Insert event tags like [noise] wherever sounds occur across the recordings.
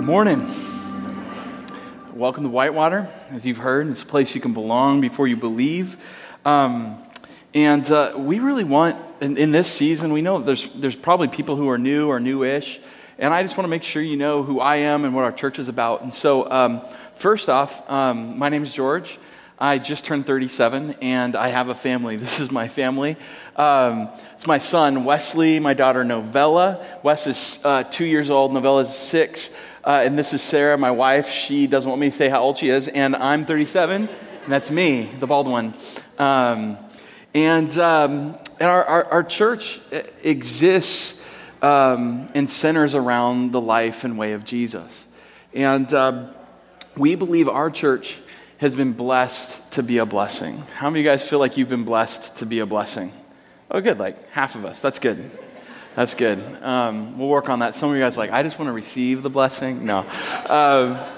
Good morning. Welcome to Whitewater. As you've heard, it's a place you can belong before you believe. Um, and uh, we really want, in, in, this season, we know there's, there's probably people who are new or newish. And I just want to make sure you know who I am and what our church is about. And so, um, first off, um, my name is George. I just turned 37 and I have a family. [laughs] This is my family. Um, it's my son, Wesley, my daughter, Novella. Wes is uh, two years old, Novella is six. Uh, and this is Sarah, my wife. She doesn't want me to say how old she is. And I'm 37, and that's me, the bald one. Um, and um, and our, our, our, church exists um, and centers around the life and way of Jesus. And um, we believe our church has been blessed to be a blessing. How many of you guys feel like you've been blessed to be a blessing? Oh, good, like half of us. That's good. That's good. Um, we'll work on that. Some of you guys like, I just want to receive the blessing. No. Uh,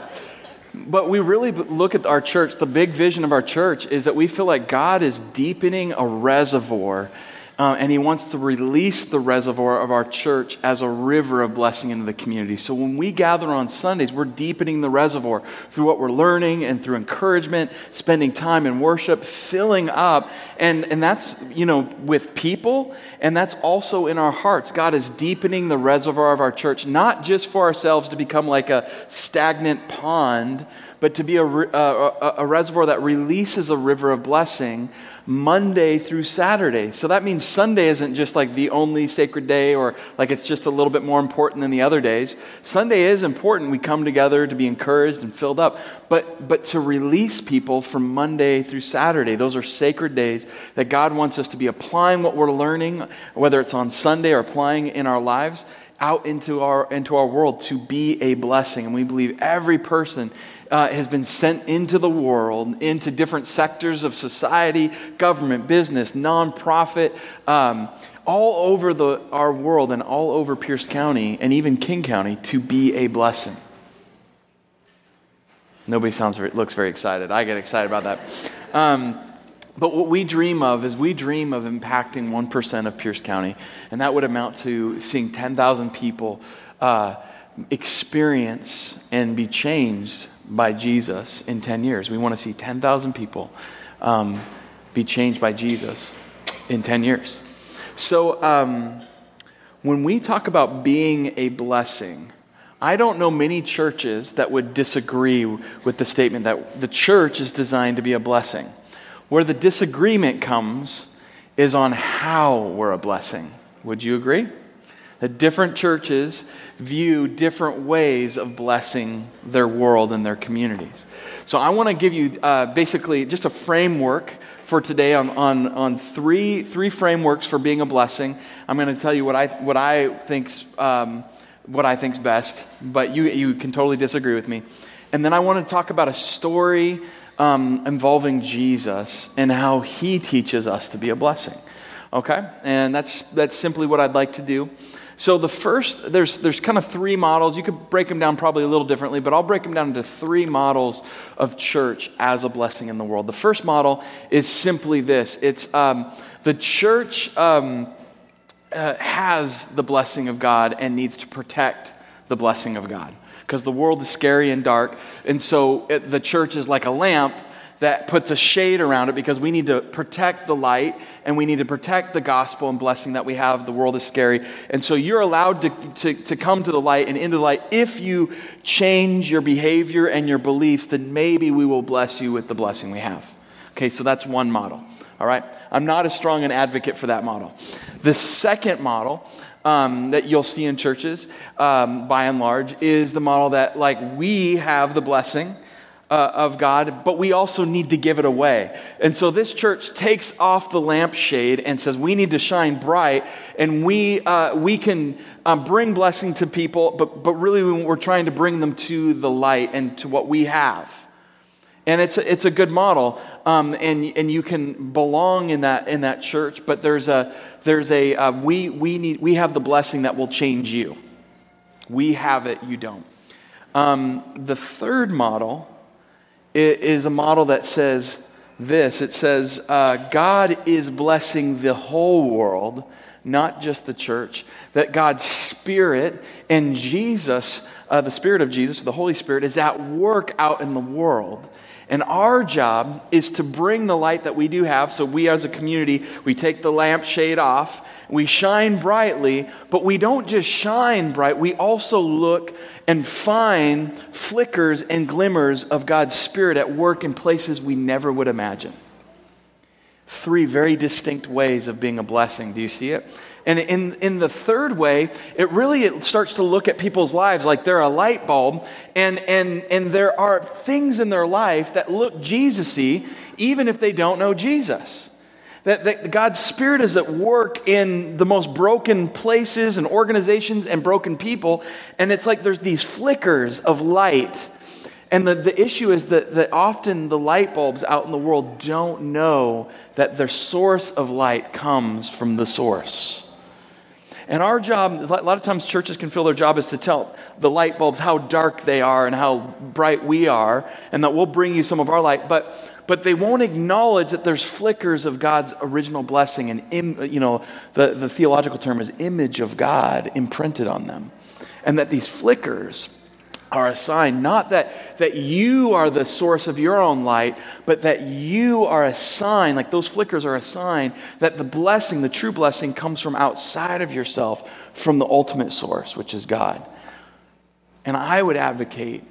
but we really look at our church, the big vision of our church is that we feel like God is deepening a reservoir uh, and he wants to release the reservoir of our church as a river of blessing into the community. So when we gather on Sundays, we're deepening the reservoir through what we're learning and through encouragement, spending time in worship, filling up. And, and that's, you know, with people, and that's also in our hearts. God is deepening the reservoir of our church, not just for ourselves to become like a stagnant pond, but to be a, a, a reservoir that releases a river of blessing Monday through Saturday. So that means Sunday isn't just like the only sacred day or like it's just a little bit more important than the other days. Sunday is important. We come together to be encouraged and filled up, but but to release people from Monday through Saturday. Those are sacred days that God wants us to be applying what we're learning, whether it's on Sunday or applying in our lives out into our into our world to be a blessing and we believe every person uh, has been sent into the world, into different sectors of society, government, business, nonprofit, um, all over the, our world and all over Pierce County and even King County to be a blessing. Nobody sounds very, looks very excited. I get excited about that. Um, but what we dream of is we dream of impacting 1% of Pierce County, and that would amount to seeing 10,000 people uh, experience and be changed by Jesus in 10 years. We want to see 10,000 people um, be changed by Jesus in 10 years. So, um, when we talk about being a blessing, I don't know many churches that would disagree with the statement that the church is designed to be a blessing. Where the disagreement comes is on how we're a blessing. Would you agree? That different churches view different ways of blessing their world and their communities. So I want to give you uh, basically just a framework for today on, on, on three, three frameworks for being a blessing. I'm going to tell you what I, what I think's, um, what I think's best, but you, you can totally disagree with me. And then I want to talk about a story um, involving Jesus and how he teaches us to be a blessing. Okay? And that's, that's simply what I'd like to do. So the first, there's, there's kind of three models. You could break them down probably a little differently, but I'll break them down into three models of church as a blessing in the world. The first model is simply this it's um, the church um, uh, has the blessing of God and needs to protect the blessing of God because the world is scary and dark. And so it, the church is like a lamp that puts a shade around it because we need to protect the light and we need to protect the gospel and blessing that we have. The world is scary. And so you're allowed to, to, to come to the light and into the light. If you change your behavior and your beliefs, then maybe we will bless you with the blessing we have. Okay, so that's one model. All right? I'm not as strong an advocate for that model. The second model um, that you'll see in churches, um, by and large, is the model that, like, we have the blessing uh, of God, but we also need to give it away. And so this church takes off the lampshade and says we need to shine bright, and we, uh, we can um, bring blessing to people, but, but really we're trying to bring them to the light and to what we have. And it's a, it's a good model, um, and, and you can belong in that, in that church, but there's a, there's a uh, we, we, need, we have the blessing that will change you. We have it, you don't. Um, the third model is a model that says this it says, uh, God is blessing the whole world, not just the church. That God's Spirit and Jesus, uh, the Spirit of Jesus, the Holy Spirit, is at work out in the world. And our job is to bring the light that we do have. So, we as a community, we take the lampshade off, we shine brightly, but we don't just shine bright, we also look and find flickers and glimmers of God's Spirit at work in places we never would imagine. Three very distinct ways of being a blessing. Do you see it? And in, in the third way, it really it starts to look at people's lives like they're a light bulb, and, and, and there are things in their life that look Jesus y, even if they don't know Jesus. That, that God's Spirit is at work in the most broken places and organizations and broken people, and it's like there's these flickers of light. And the, the issue is that, that often the light bulbs out in the world don't know that their source of light comes from the source. And our job, a lot of times churches can feel their job is to tell the light bulbs how dark they are and how bright we are, and that we'll bring you some of our light. But but they won't acknowledge that there's flickers of God's original blessing and Im, you know the, the theological term is image of God imprinted on them. And that these flickers are a sign, not that, that you are the source of your own light, but that you are a sign, like those flickers are a sign that the blessing, the true blessing, comes from outside of yourself, from the ultimate source, which is God. And I would advocate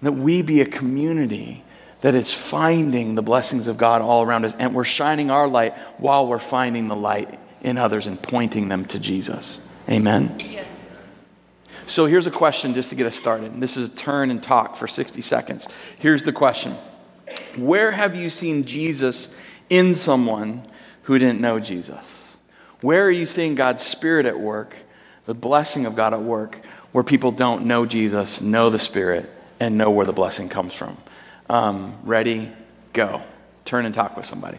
that we be a community that is finding the blessings of God all around us, and we're shining our light while we're finding the light in others and pointing them to Jesus. Amen. Yes. So here's a question just to get us started. This is a turn and talk for 60 seconds. Here's the question Where have you seen Jesus in someone who didn't know Jesus? Where are you seeing God's Spirit at work, the blessing of God at work, where people don't know Jesus, know the Spirit, and know where the blessing comes from? Um, ready, go. Turn and talk with somebody.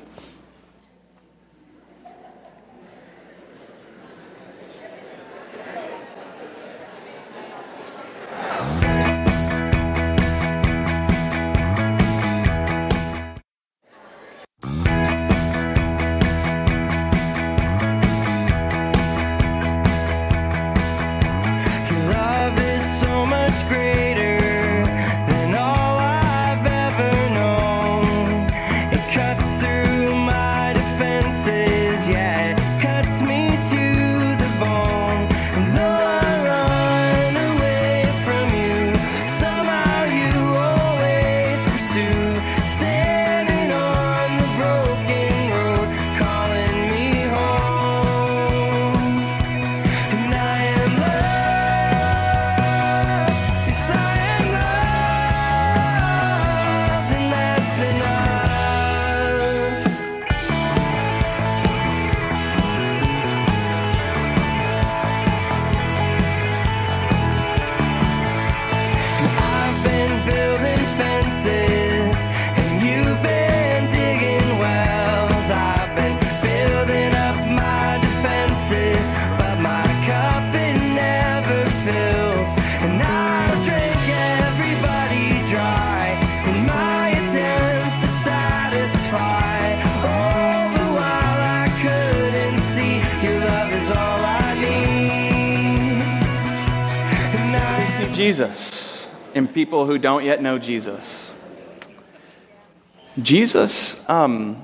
In people who don't yet know Jesus. Jesus, um,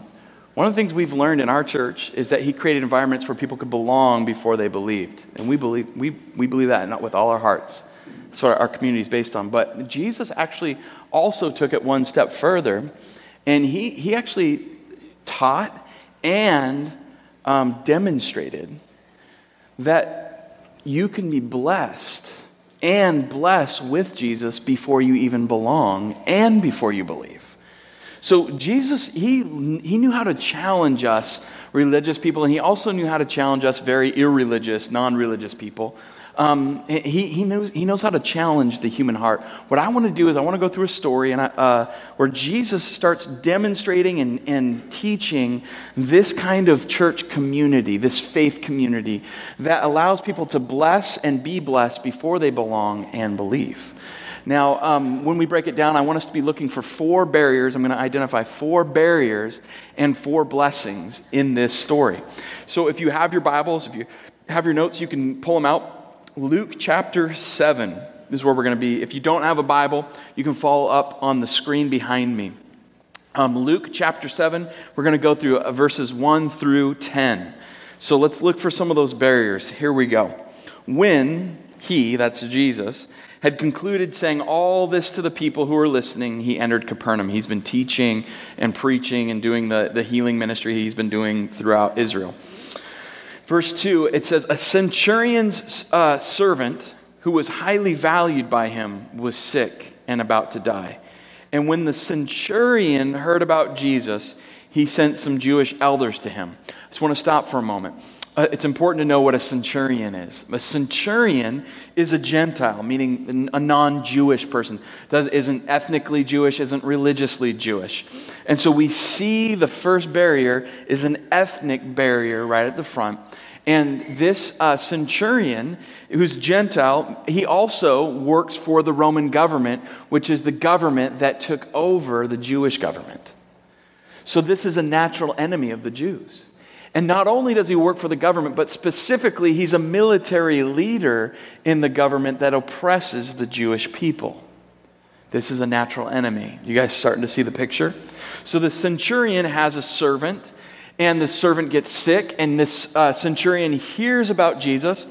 one of the things we've learned in our church is that he created environments where people could belong before they believed. And we believe, we, we believe that not with all our hearts. That's what our community is based on. But Jesus actually also took it one step further, and he, he actually taught and um, demonstrated that you can be blessed and bless with Jesus before you even belong and before you believe. So Jesus, he, he knew how to challenge us religious people, and he also knew how to challenge us very irreligious, non religious people um, he, he, knows, he knows how to challenge the human heart. What I want to do is I want to go through a story and I, uh, where Jesus starts demonstrating and, and teaching this kind of church community, this faith community that allows people to bless and be blessed before they belong and believe. Now, um, when we break it down, I want us to be looking for four barriers. I'm going to identify four barriers and four blessings in this story. So if you have your Bibles, if you have your notes, you can pull them out. Luke chapter 7 this is where we're going to be. If you don't have a Bible, you can follow up on the screen behind me. Um, Luke chapter 7, we're going to go through uh, verses 1 through 10. So let's look for some of those barriers. Here we go. When he, that's Jesus, had concluded saying all this to the people who were listening, he entered Capernaum. He's been teaching and preaching and doing the, the healing ministry he's been doing throughout Israel. Verse 2, it says, A centurion's uh, servant who was highly valued by him was sick and about to die. And when the centurion heard about Jesus, he sent some Jewish elders to him. I just want to stop for a moment. Uh, it's important to know what a centurion is. A centurion is a Gentile, meaning a non Jewish person, Does, isn't ethnically Jewish, isn't religiously Jewish. And so we see the first barrier is an ethnic barrier right at the front. And this uh, centurion, who's Gentile, he also works for the Roman government, which is the government that took over the Jewish government. So this is a natural enemy of the Jews. And not only does he work for the government, but specifically, he's a military leader in the government that oppresses the Jewish people. This is a natural enemy. You guys starting to see the picture? So the centurion has a servant, and the servant gets sick, and this uh, centurion hears about Jesus.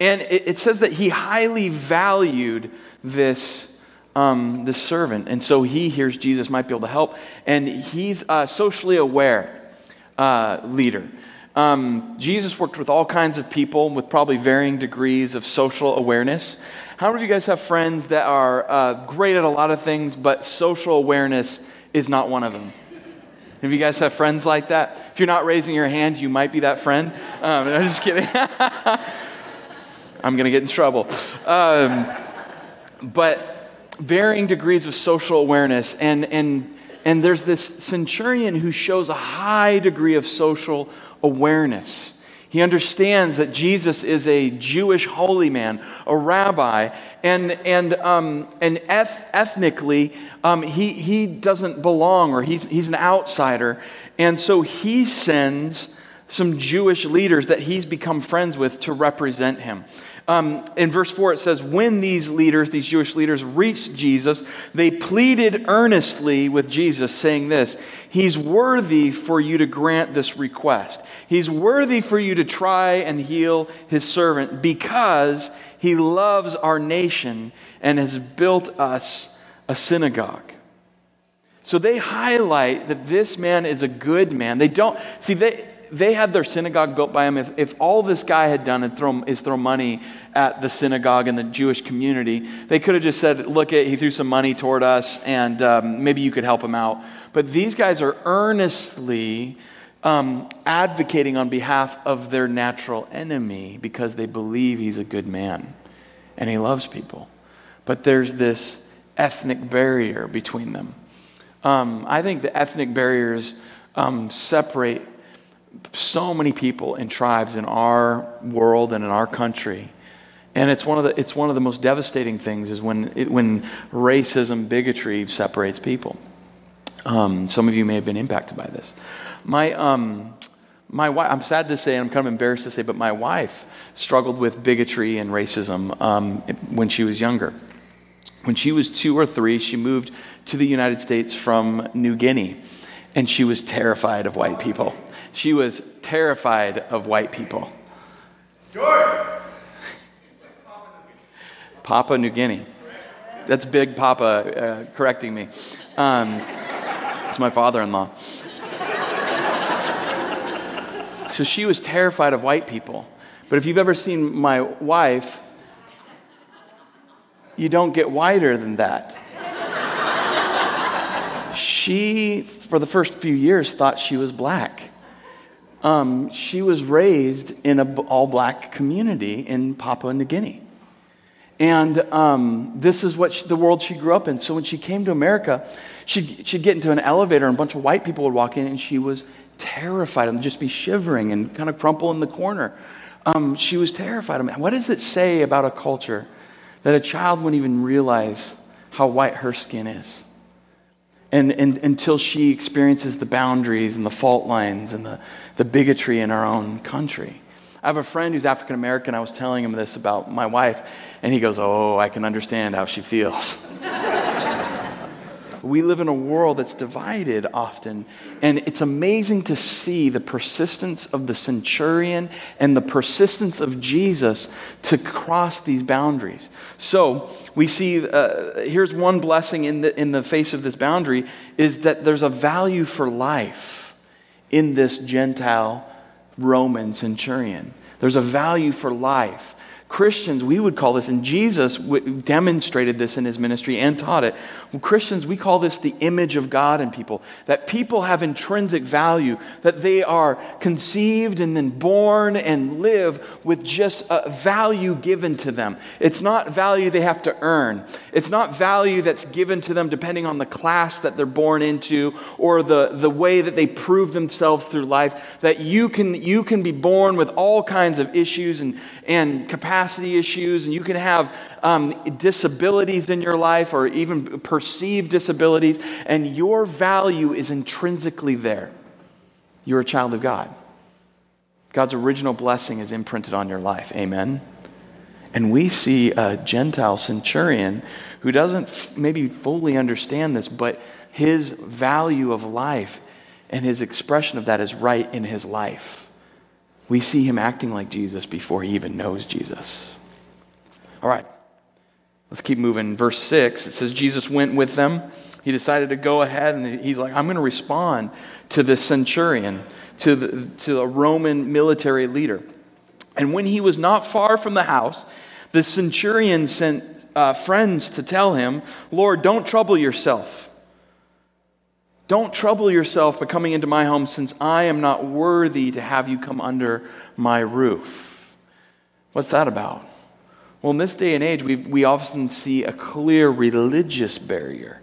And it, it, says that he highly valued this, um, this servant. And so he hears Jesus might be able to help. And he's a socially aware uh, leader. Um, Jesus worked with all kinds of people with probably varying degrees of social awareness. How many of you guys have friends that are uh, great at a lot of things, but social awareness is not one of them? If you guys have friends like that, if you're not raising your hand, you might be that friend. Um, I'm just kidding. [laughs] I'm going to get in trouble. Um, but varying degrees of social awareness, and, and, and there's this centurion who shows a high degree of social awareness. He understands that Jesus is a Jewish holy man, a rabbi, and, and, um, and eth- ethnically, um, he, he doesn't belong or he's, he's an outsider. And so he sends some Jewish leaders that he's become friends with to represent him. Um, in verse 4, it says, When these leaders, these Jewish leaders, reached Jesus, they pleaded earnestly with Jesus, saying this He's worthy for you to grant this request. He's worthy for you to try and heal his servant because he loves our nation and has built us a synagogue. So they highlight that this man is a good man. They don't, see, they, they had their synagogue built by him. If, if all this guy had done throw, is throw money at the synagogue and the Jewish community, they could have just said, Look, he threw some money toward us, and um, maybe you could help him out. But these guys are earnestly um, advocating on behalf of their natural enemy because they believe he's a good man and he loves people. But there's this ethnic barrier between them. Um, I think the ethnic barriers um, separate so many people and tribes in our world and in our country. And it's one of the, it's one of the most devastating things is when, it, when racism, bigotry separates people. Um, some of you may have been impacted by this. My, um, my wife, I'm sad to say, and I'm kind of embarrassed to say, but my wife struggled with bigotry and racism um, when she was younger. When she was two or three, she moved to the United States from New Guinea, and she was terrified of white people. She was terrified of white people. George! Papua New Guinea. That's Big Papa uh, correcting me. Um, it's my father in law. So she was terrified of white people. But if you've ever seen my wife, you don't get whiter than that. she, for the first few years, thought she was black. Um, she was raised in an all black community in Papua New Guinea. And um, this is what she, the world she grew up in. So when she came to America, she'd, she'd get into an elevator and a bunch of white people would walk in and she was terrified and just be shivering and kind of crumple in the corner. Um, she was terrified. I mean, what does it say about a culture that a child wouldn't even realize how white her skin is. And, and until she experiences the boundaries and the fault lines and the, the bigotry in our own country. I have a friend who's African American. I was telling him this about my wife, and he goes, Oh, I can understand how she feels. [laughs] we live in a world that's divided often. And it's amazing to see the persistence of the centurion and the persistence of Jesus to cross these boundaries. So we see uh, here's one blessing in the, in the face of this boundary is that there's a value for life in this Gentile Roman centurion. There's a value for life. Christians, we would call this, and Jesus demonstrated this in his ministry and taught it. Christians, we call this the image of God in people. That people have intrinsic value, that they are conceived and then born and live with just a value given to them. It's not value they have to earn, it's not value that's given to them depending on the class that they're born into or the, the way that they prove themselves through life. That you can, you can be born with all kinds of issues and, and capacity issues, and you can have um, disabilities in your life or even perceived disabilities, and your value is intrinsically there. You're a child of God. God's original blessing is imprinted on your life. Amen. And we see a Gentile centurion who doesn't f- maybe fully understand this, but his value of life and his expression of that is right in his life. We see him acting like Jesus before he even knows Jesus. All right. Let's keep moving. Verse 6, it says, Jesus went with them. He decided to go ahead and he's like, I'm going to respond to the centurion, to, the, to a Roman military leader. And when he was not far from the house, the centurion sent uh, friends to tell him, Lord, don't trouble yourself. Don't trouble yourself by coming into my home, since I am not worthy to have you come under my roof. What's that about? Well, in this day and age, we, we often see a clear religious barrier.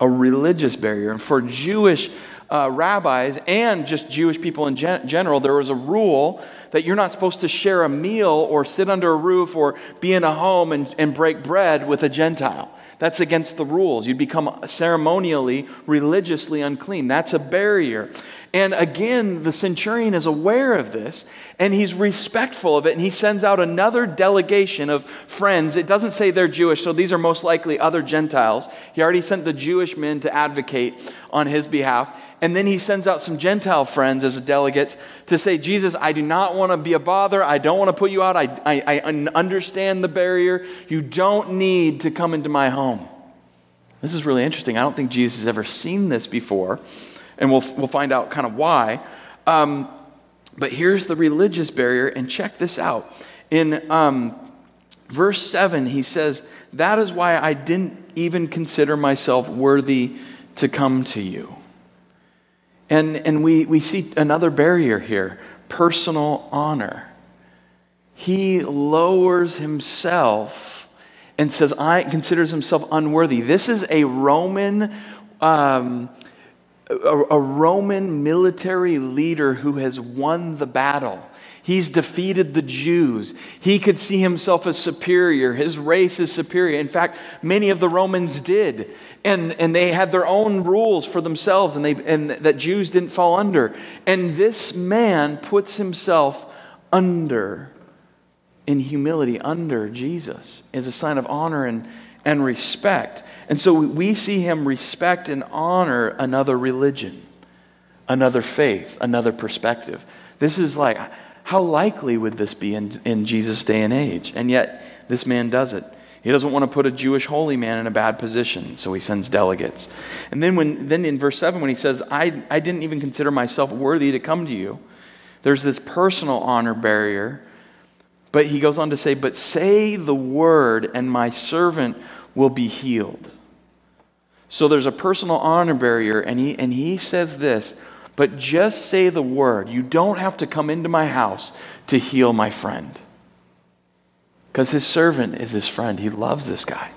A religious barrier. And for Jewish uh, rabbis and just Jewish people in gen- general, there was a rule that you're not supposed to share a meal or sit under a roof or be in a home and, and break bread with a Gentile. That's against the rules. You'd become ceremonially, religiously unclean. That's a barrier. And again, the centurion is aware of this and he's respectful of it. And he sends out another delegation of friends. It doesn't say they're Jewish, so these are most likely other Gentiles. He already sent the Jewish men to advocate on his behalf. And then he sends out some Gentile friends as a delegates to say, Jesus, I do not want to be a bother. I don't want to put you out. I, I, I understand the barrier. You don't need to come into my home. This is really interesting. I don't think Jesus has ever seen this before. And we'll, we'll find out kind of why. Um, but here's the religious barrier, and check this out. In um, verse 7, he says, That is why I didn't even consider myself worthy to come to you. And, and we, we see another barrier here personal honor. He lowers himself and says, I considers himself unworthy. This is a Roman. Um, a, a Roman military leader who has won the battle. He's defeated the Jews. He could see himself as superior. His race is superior. In fact, many of the Romans did. And, and they had their own rules for themselves and, they, and that Jews didn't fall under. And this man puts himself under, in humility, under Jesus as a sign of honor and, and respect. And so we see him respect and honor another religion, another faith, another perspective. This is like, how likely would this be in, in Jesus' day and age? And yet, this man does it. He doesn't want to put a Jewish holy man in a bad position, so he sends delegates. And then, when, then in verse 7, when he says, I, I didn't even consider myself worthy to come to you, there's this personal honor barrier. But he goes on to say, But say the word, and my servant will be healed. So there's a personal honor barrier, and he, and he says this, but just say the word. You don't have to come into my house to heal my friend. Because his servant is his friend. He loves this guy.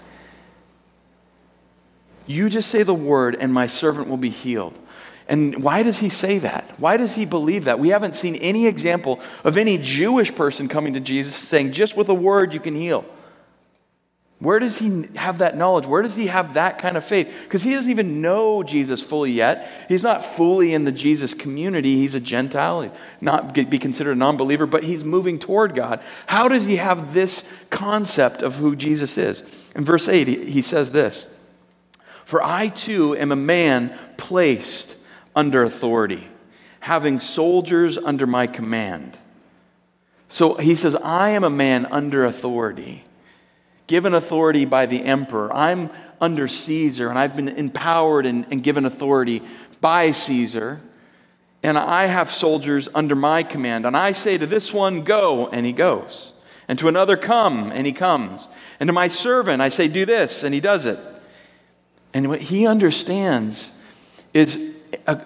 You just say the word, and my servant will be healed. And why does he say that? Why does he believe that? We haven't seen any example of any Jewish person coming to Jesus saying, just with a word, you can heal. Where does he have that knowledge? Where does he have that kind of faith? Because he doesn't even know Jesus fully yet. He's not fully in the Jesus community. He's a Gentile, not be considered a non believer, but he's moving toward God. How does he have this concept of who Jesus is? In verse 8, he says this For I too am a man placed under authority, having soldiers under my command. So he says, I am a man under authority given authority by the emperor. I'm under Caesar, and I've been empowered and, and given authority by Caesar. And I have soldiers under my command. And I say to this one, Go, and he goes. And to another, Come, and he comes. And to my servant, I say, Do this, and he does it. And what he understands is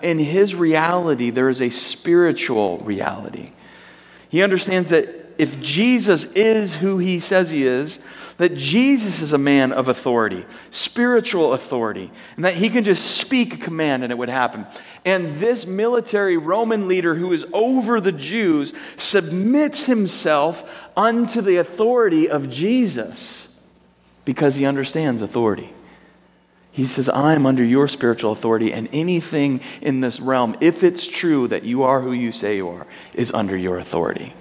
in his reality, there is a spiritual reality. He understands that if Jesus is who he says he is, that Jesus is a man of authority, spiritual authority, and that he can just speak a command and it would happen. And this military Roman leader who is over the Jews submits himself unto the authority of Jesus because he understands authority. He says, I'm under your spiritual authority, and anything in this realm, if it's true that you are who you say you are, is under your authority.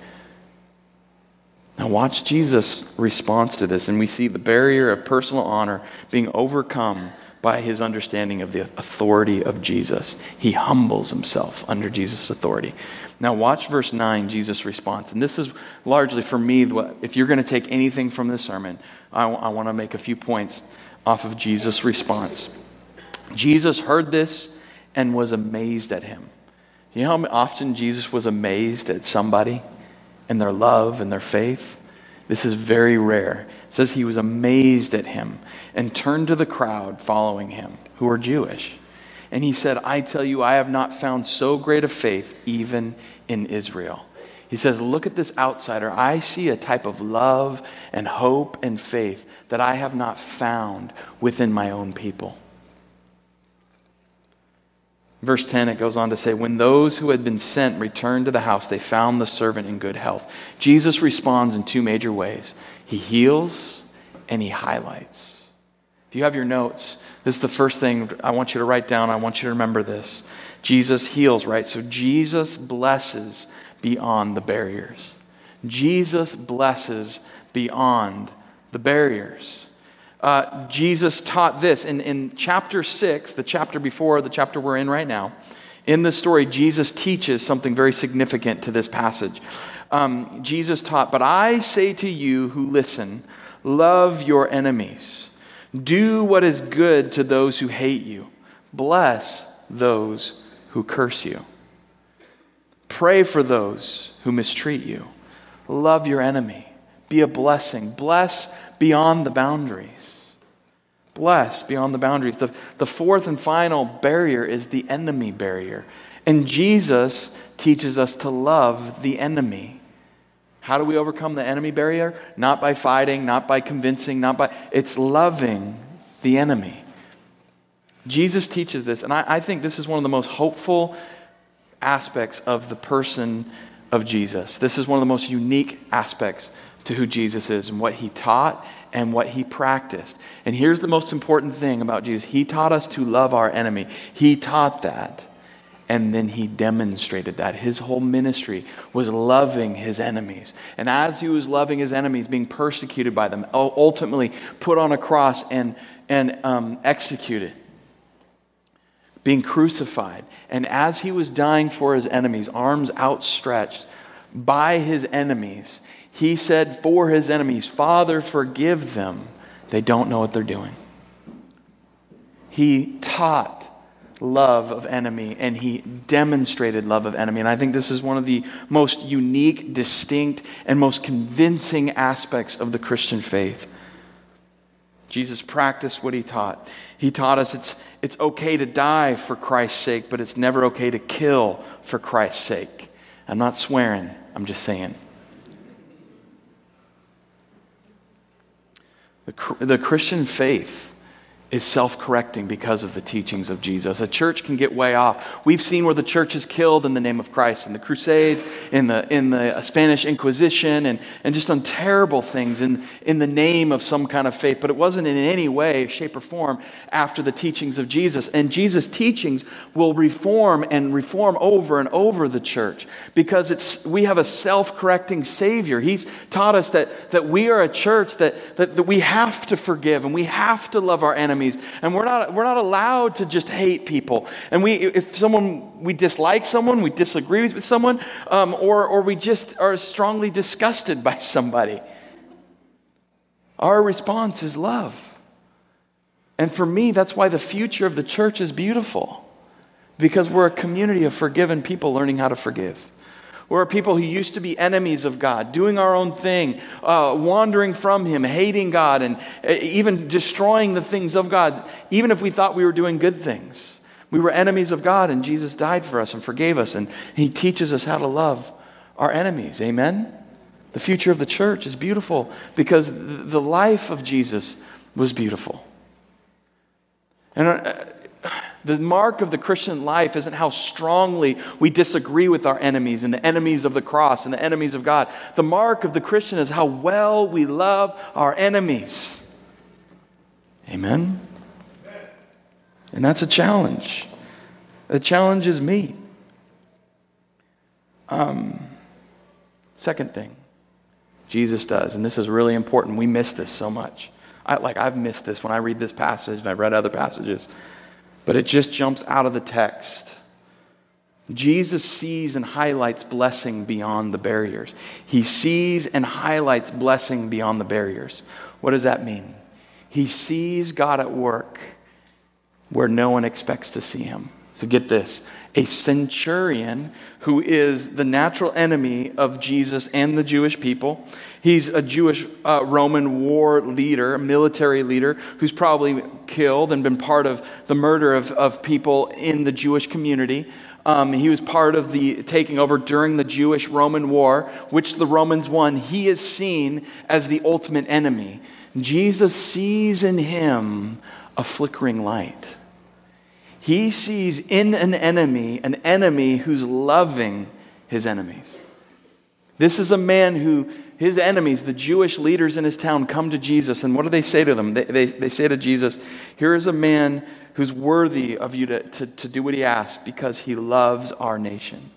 Now, watch Jesus' response to this, and we see the barrier of personal honor being overcome by his understanding of the authority of Jesus. He humbles himself under Jesus' authority. Now, watch verse 9, Jesus' response. And this is largely for me, if you're going to take anything from this sermon, I, I want to make a few points off of Jesus' response. Jesus heard this and was amazed at him. You know how often Jesus was amazed at somebody? and their love and their faith. This is very rare. It says he was amazed at him and turned to the crowd following him, who were Jewish. And he said, I tell you, I have not found so great a faith even in Israel. He says, Look at this outsider. I see a type of love and hope and faith that I have not found within my own people. Verse 10, it goes on to say, When those who had been sent returned to the house, they found the servant in good health. Jesus responds in two major ways He heals and He highlights. If you have your notes, this is the first thing I want you to write down. I want you to remember this. Jesus heals, right? So Jesus blesses beyond the barriers. Jesus blesses beyond the barriers uh, Jesus taught this. In, in chapter 6, the chapter before the chapter we're in right now, in this story, Jesus teaches something very significant to this passage. Um, Jesus taught, But I say to you who listen, love your enemies, do what is good to those who hate you, bless those who curse you, pray for those who mistreat you, love your enemy, be a blessing, bless beyond the boundaries bless beyond the boundaries. The, the fourth and final barrier is the enemy barrier. And Jesus teaches us to love the enemy. How do we overcome the enemy barrier? Not by fighting, not by convincing, not by. It's loving the enemy. Jesus teaches this, and I, I think this is one of the most hopeful aspects of the person of Jesus. This is one of the most unique aspects to who Jesus is and what he taught and what he practiced. And here's the most important thing about Jesus He taught us to love our enemy. He taught that. And then he demonstrated that. His whole ministry was loving his enemies. And as he was loving his enemies, being persecuted by them, ultimately put on a cross and, and um, executed, being crucified. And as he was dying for his enemies, arms outstretched by his enemies, he said for his enemies, Father, forgive them. They don't know what they're doing. He taught love of enemy and he demonstrated love of enemy. And I think this is one of the most unique, distinct, and most convincing aspects of the Christian faith. Jesus practiced what he taught. He taught us it's, it's okay to die for Christ's sake, but it's never okay to kill for Christ's sake. I'm not swearing, I'm just saying. The, the Christian faith is self correcting because of the teachings of Jesus. A church can get way off. We've seen where the church is killed in the name of Christ in the Crusades, in the, in the Spanish Inquisition, and, and just on terrible things in, in the name of some kind of faith. But it wasn't in any way, shape, or form after the teachings of Jesus. And Jesus' teachings will reform and reform over and over the church because it's, we have a self correcting Savior. He's taught us that, that we are a church that, that, that we have to forgive and we have to love our enemies enemies. And we're not, we're not allowed to just hate people. And we, if someone, we dislike someone, we disagree with someone, um, or, or we just are strongly disgusted by somebody, our response is love. And for me, that's why the future of the church is beautiful. Because we're a community of forgiven people learning how to forgive. We're people who used to be enemies of God, doing our own thing, uh, wandering from Him, hating God, and uh, even destroying the things of God, even if we thought we were doing good things. We were enemies of God, and Jesus died for us and forgave us, and He teaches us how to love our enemies. Amen? The future of the church is beautiful because the life of Jesus was beautiful. And uh, the mark of the Christian life isn't how strongly we disagree with our enemies and the enemies of the cross and the enemies of God. The mark of the Christian is how well we love our enemies. Amen? And that's a challenge. The challenge is me. Um, second thing Jesus does, and this is really important. We miss this so much. I, like I've missed this when I read this passage and I've read other passages but it just jumps out of the text. Jesus sees and highlights blessing beyond the barriers. He sees and highlights blessing beyond the barriers. What does that mean? He sees God at work where no one expects to see him. So get this a centurion who is the natural enemy of Jesus and the Jewish people. He's a Jewish uh, Roman war leader, a military leader, who's probably killed and been part of the murder of, of people in the Jewish community. Um, he was part of the taking over during the Jewish Roman War, which the Romans won. He is seen as the ultimate enemy. Jesus sees in him a flickering light. He sees in an enemy an enemy who's loving his enemies. This is a man who, his enemies, the Jewish leaders in his town, come to Jesus, and what do they say to them? They, they, they say to Jesus, Here is a man who's worthy of you to, to, to do what he asks because he loves our nation.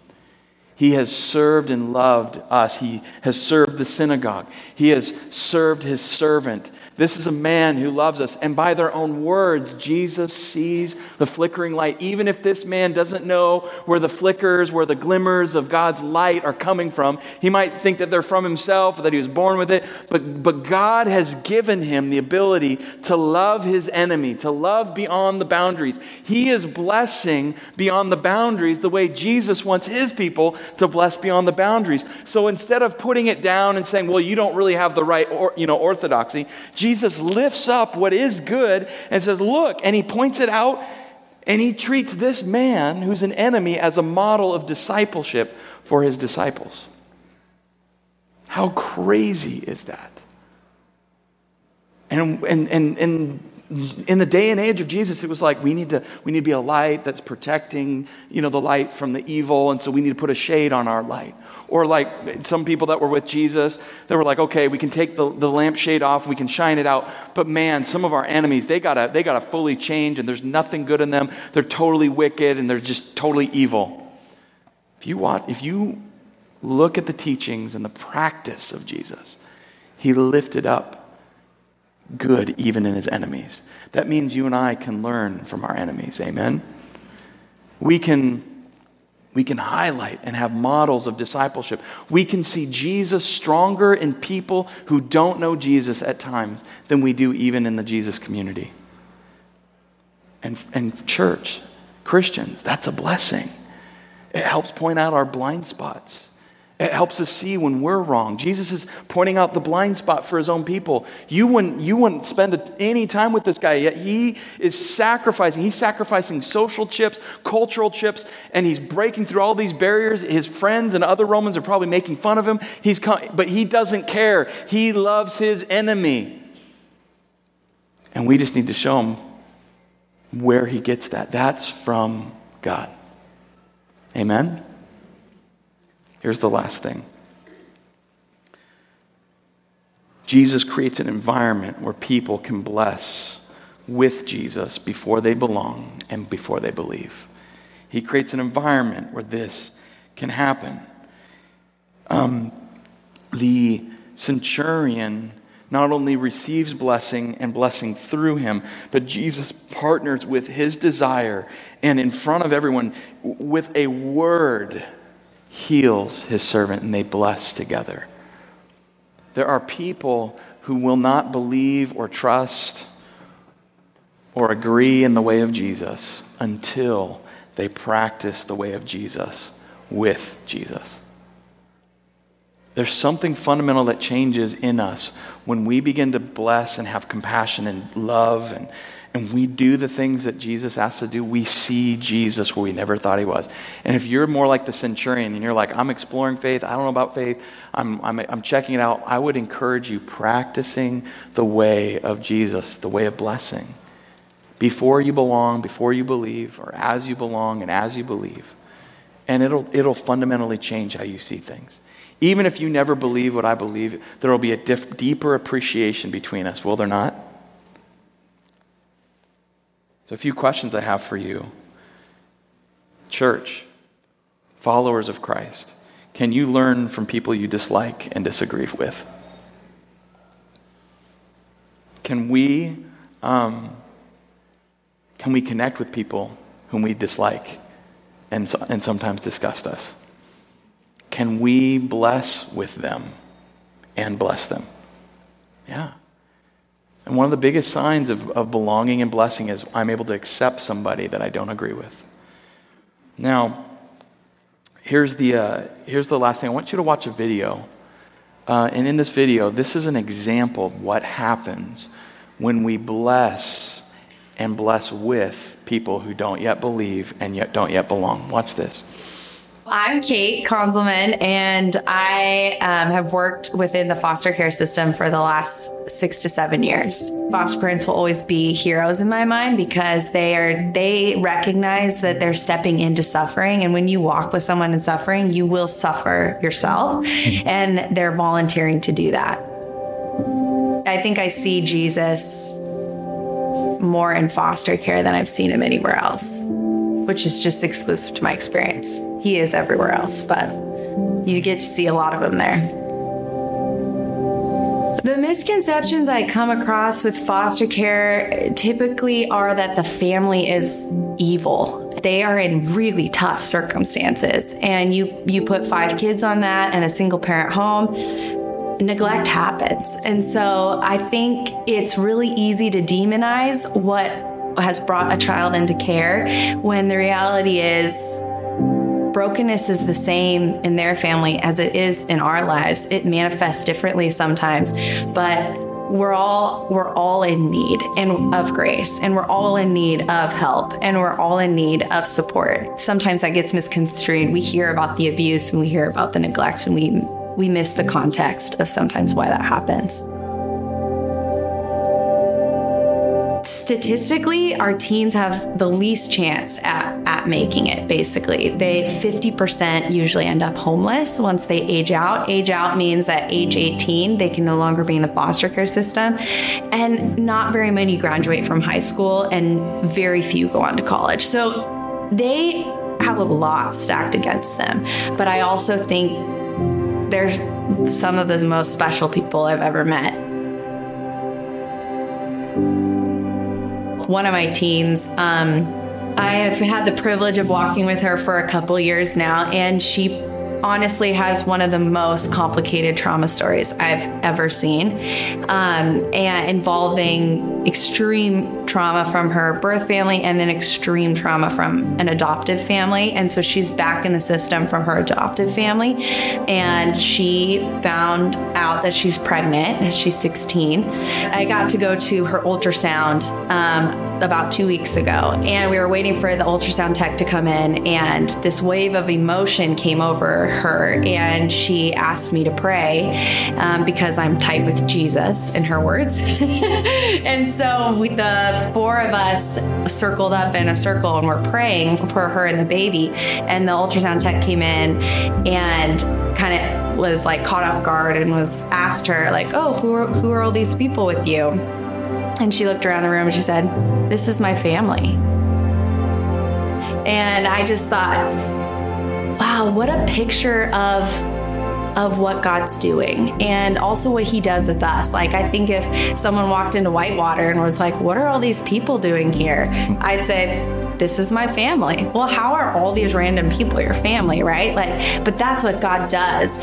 He has served and loved us. He has served the synagogue. He has served his servant. This is a man who loves us. And by their own words, Jesus sees the flickering light. Even if this man doesn't know where the flickers, where the glimmers of God's light are coming from, he might think that they're from himself or that he was born with it. But, but God has given him the ability to love his enemy, to love beyond the boundaries. He is blessing beyond the boundaries the way Jesus wants his people to bless beyond the boundaries. So instead of putting it down and saying, well, you don't really have the right or, you know, orthodoxy, Jesus Jesus lifts up what is good and says, Look, and he points it out and he treats this man who's an enemy as a model of discipleship for his disciples. How crazy is that? And, and, and, and in the day and age of Jesus, it was like we need to we need to be a light that's protecting, you know, the light from the evil, and so we need to put a shade on our light. Or like some people that were with Jesus, they were like, okay, we can take the, the lampshade off, we can shine it out. But man, some of our enemies, they gotta they gotta fully change, and there's nothing good in them. They're totally wicked and they're just totally evil. If you want, if you look at the teachings and the practice of Jesus, he lifted up good even in his enemies. That means you and I can learn from our enemies. Amen? We can, we can highlight and have models of discipleship. We can see Jesus stronger in people who don't know Jesus at times than we do even in the Jesus community. And, and church, Christians, that's a blessing. It helps point out our blind spots. It helps us see when we're wrong. Jesus is pointing out the blind spot for his own people. You wouldn't, you wouldn't spend any time with this guy, yet he is sacrificing. He's sacrificing social chips, cultural chips, and he's breaking through all these barriers. His friends and other Romans are probably making fun of him. He's come, but he doesn't care. He loves his enemy. And we just need to show him where he gets that. That's from God. Amen? Here's the last thing Jesus creates an environment where people can bless with Jesus before they belong and before they believe. He creates an environment where this can happen. Um, the centurion not only receives blessing and blessing through him, but Jesus partners with his desire and in front of everyone with a word heals his servant and they bless together. There are people who will not believe or trust or agree in the way of Jesus until they practice the way of Jesus with Jesus. There's something fundamental that changes in us when we begin to bless and have compassion and love and, and we do the things that Jesus asked to do, we see Jesus where we never thought he was. And if you're more like the centurion and you're like, I'm exploring faith, I don't know about faith, I'm, I'm, I'm checking it out, I would encourage you practicing the way of Jesus, the way of blessing. Before you belong, before you believe, or as you belong and as you believe. And it'll, it'll fundamentally change how you see things. Even if you never believe what I believe, there will be a diff- deeper appreciation between us, will there not? So, a few questions I have for you. Church, followers of Christ, can you learn from people you dislike and disagree with? Can we, um, can we connect with people whom we dislike and, and sometimes disgust us? Can we bless with them and bless them? Yeah. And one of the biggest signs of, of belonging and blessing is I'm able to accept somebody that I don't agree with. Now, here's the, uh, here's the last thing. I want you to watch a video. Uh, and in this video, this is an example of what happens when we bless and bless with people who don't yet believe and yet don't yet belong. Watch this. I'm Kate Konzelman, and I um, have worked within the foster care system for the last six to seven years. Foster parents will always be heroes in my mind because they are they recognize that they're stepping into suffering, and when you walk with someone in suffering, you will suffer yourself, and they're volunteering to do that. I think I see Jesus more in foster care than I've seen him anywhere else which is just exclusive to my experience. He is everywhere else, but you get to see a lot of him there. The misconceptions I come across with foster care typically are that the family is evil. They are in really tough circumstances and you you put 5 kids on that and a single parent home, neglect happens. And so I think it's really easy to demonize what has brought a child into care when the reality is brokenness is the same in their family as it is in our lives. It manifests differently sometimes, but we're all we're all in need and of grace and we're all in need of help and we're all in need of support. Sometimes that gets misconstrued. We hear about the abuse and we hear about the neglect and we we miss the context of sometimes why that happens. Statistically, our teens have the least chance at, at making it, basically. They 50% usually end up homeless once they age out. Age out means at age 18, they can no longer be in the foster care system. And not very many graduate from high school, and very few go on to college. So they have a lot stacked against them. But I also think they're some of the most special people I've ever met one of my teens. Um, I have had the privilege of walking with her for a couple years now, and she honestly has one of the most complicated trauma stories I've ever seen, um, and involving extreme trauma from her birth family and then extreme trauma from an adoptive family. And so she's back in the system from her adoptive family, and she found out that she's pregnant. She's 16. I got to go to her ultrasound. Um, about two weeks ago, and we were waiting for the ultrasound tech to come in, and this wave of emotion came over her, and she asked me to pray um, because I'm tight with Jesus, in her words. [laughs] and so we, the four of us circled up in a circle, and we're praying for her and the baby. And the ultrasound tech came in and kind of was like caught off guard and was asked her like, "Oh, who are, who are all these people with you?" And she looked around the room and she said, This is my family. And I just thought, wow, what a picture of of what God's doing and also what he does with us. Like I think if someone walked into Whitewater and was like, "What are all these people doing here?" I'd say, "This is my family." Well, how are all these random people your family, right? Like but that's what God does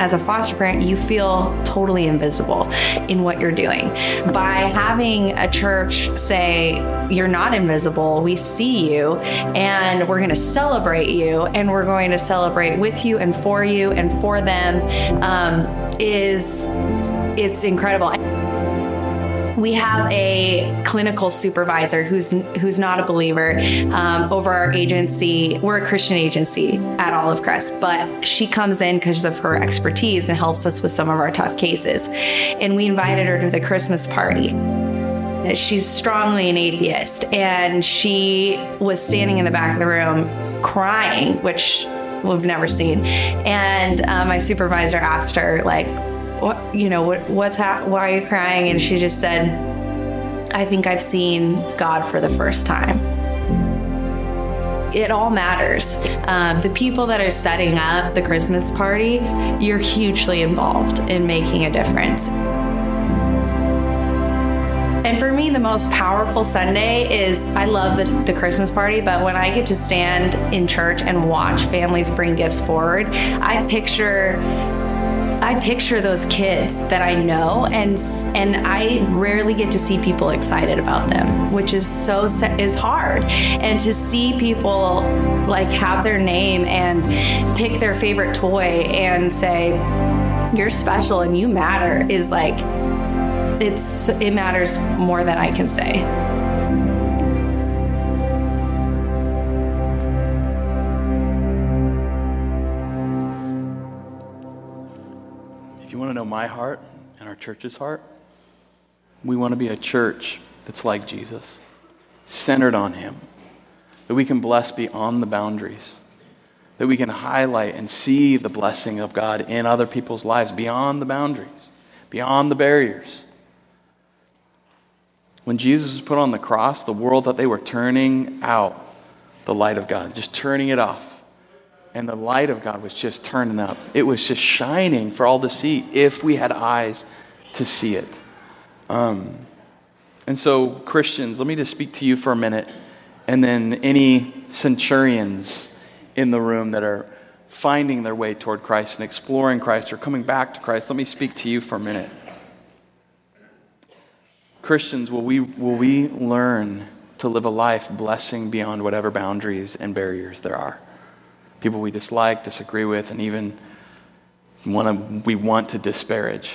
as a foster parent, you feel totally invisible in what you're doing. By having a church say, You're not invisible, we see you, and we're going to celebrate you, and we're going to celebrate with you and for you and for them, um, is it's incredible we have a clinical supervisor who's who's not a believer um, over our agency. We're a Christian agency at Olive Crest, but she comes in because of her expertise and helps us with some of our tough cases. And we invited her to the Christmas party. She's strongly an atheist, and she was standing in the back of the room crying, which we've never seen. And uh, my supervisor asked her, like, what, you know, what, what's ha- why are you crying? And she just said, I think I've seen God for the first time. It all matters. Um, the people that are setting up the Christmas party, you're hugely involved in making a difference. And for me, the most powerful Sunday is I love the, the Christmas party, but when I get to stand in church and watch families bring gifts forward, I picture I picture those kids that I know, and and I rarely get to see people excited about them, which is so is hard. And to see people like have their name and pick their favorite toy and say you're special and you matter is like it's it matters more than I can say. My heart and our church's heart? We want to be a church that's like Jesus, centered on Him, that we can bless beyond the boundaries, that we can highlight and see the blessing of God in other people's lives beyond the boundaries, beyond the barriers. When Jesus was put on the cross, the world that they were turning out the light of God, just turning it off and the light of God was just turning up. It was just shining for all to see if we had eyes to see it. Um, and so, Christians, let me just speak to you for a minute, and then any centurions in the room that are finding their way toward Christ and exploring Christ or coming back to Christ, let me speak to you for a minute. Christians, will we, will we learn to live a life blessing beyond whatever boundaries and barriers there are? People we dislike, disagree with, and even want to, we want to disparage?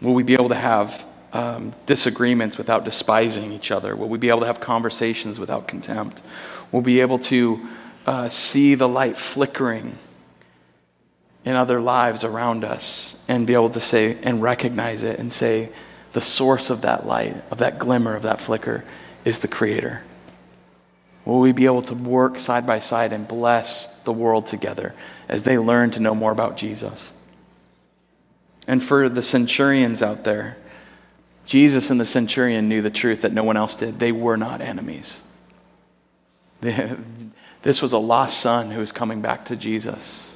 Will we be able to have um, disagreements without despising each other? Will we be able to have conversations without contempt? Will we be able to uh, see the light flickering in other lives around us and be able to say and recognize it and say, the source of that light, of that glimmer, of that flicker, is the Creator? Will we be able to work side by side and bless the world together as they learn to know more about Jesus? And for the centurions out there, Jesus and the centurion knew the truth that no one else did. They were not enemies. this was a lost son who was coming back to Jesus.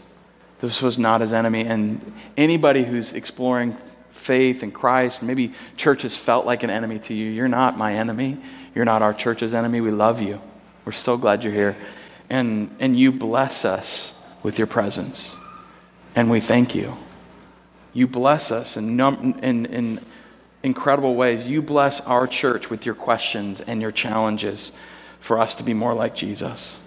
This was not his enemy. And anybody who's exploring faith in Christ, maybe church has felt like an enemy to you, you're not my enemy. You're not our church's enemy. We love you. We're so glad you're here. And, and you bless us with your presence. And we thank you. You bless us in, num- in, in incredible ways. You bless our church with your questions and your challenges for us to be more like Jesus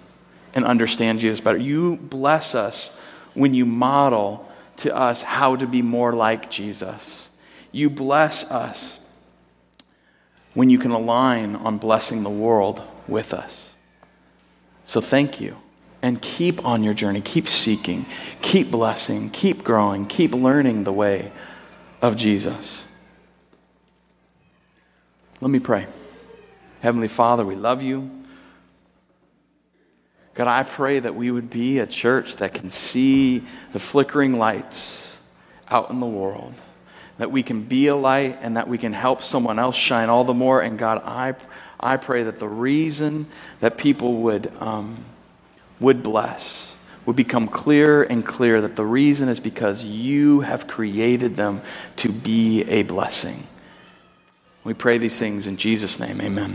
and understand Jesus better. You bless us when you model to us how to be more like Jesus. You bless us when you can align on blessing the world with us. So thank you. And keep on your journey. Keep seeking. Keep blessing. Keep growing. Keep learning the way of Jesus. Let me pray. Heavenly Father, we love you. God, I pray that we would be a church that can see the flickering lights out in the world, that we can be a light and that we can help someone else shine all the more. And God, I, I pray that the reason that people would, um, would bless would become clearer and clearer that the reason is because you have created them to be a blessing. We pray these things in Jesus' name. Amen.